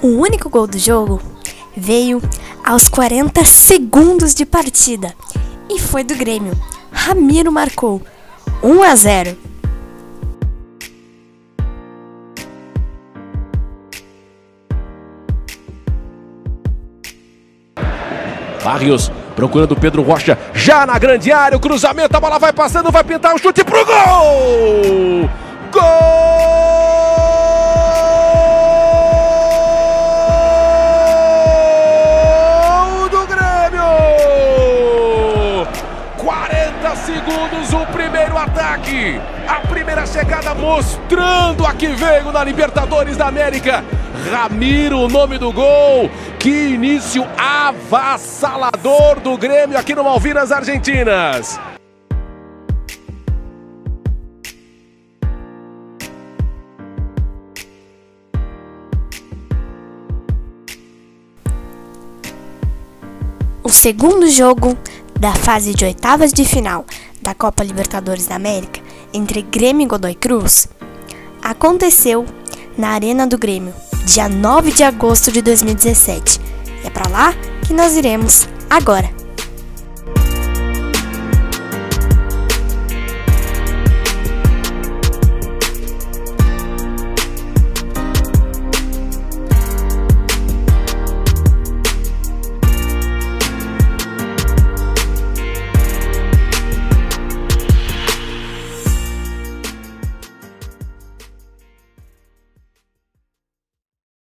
O único gol do jogo veio aos 40 segundos de partida e foi do Grêmio. Ramiro marcou 1 a 0. Barrios procurando Pedro Rocha, já na grande área, o cruzamento, a bola vai passando, vai pintar o chute pro gol! Gol segundos, o primeiro ataque, a primeira chegada mostrando a que veio na Libertadores da América. Ramiro, o nome do gol. Que início avassalador do Grêmio aqui no Malvinas Argentinas. O segundo jogo da fase de oitavas de final da Copa Libertadores da América entre Grêmio e Godoy Cruz aconteceu na Arena do Grêmio, dia 9 de agosto de 2017. É para lá que nós iremos agora.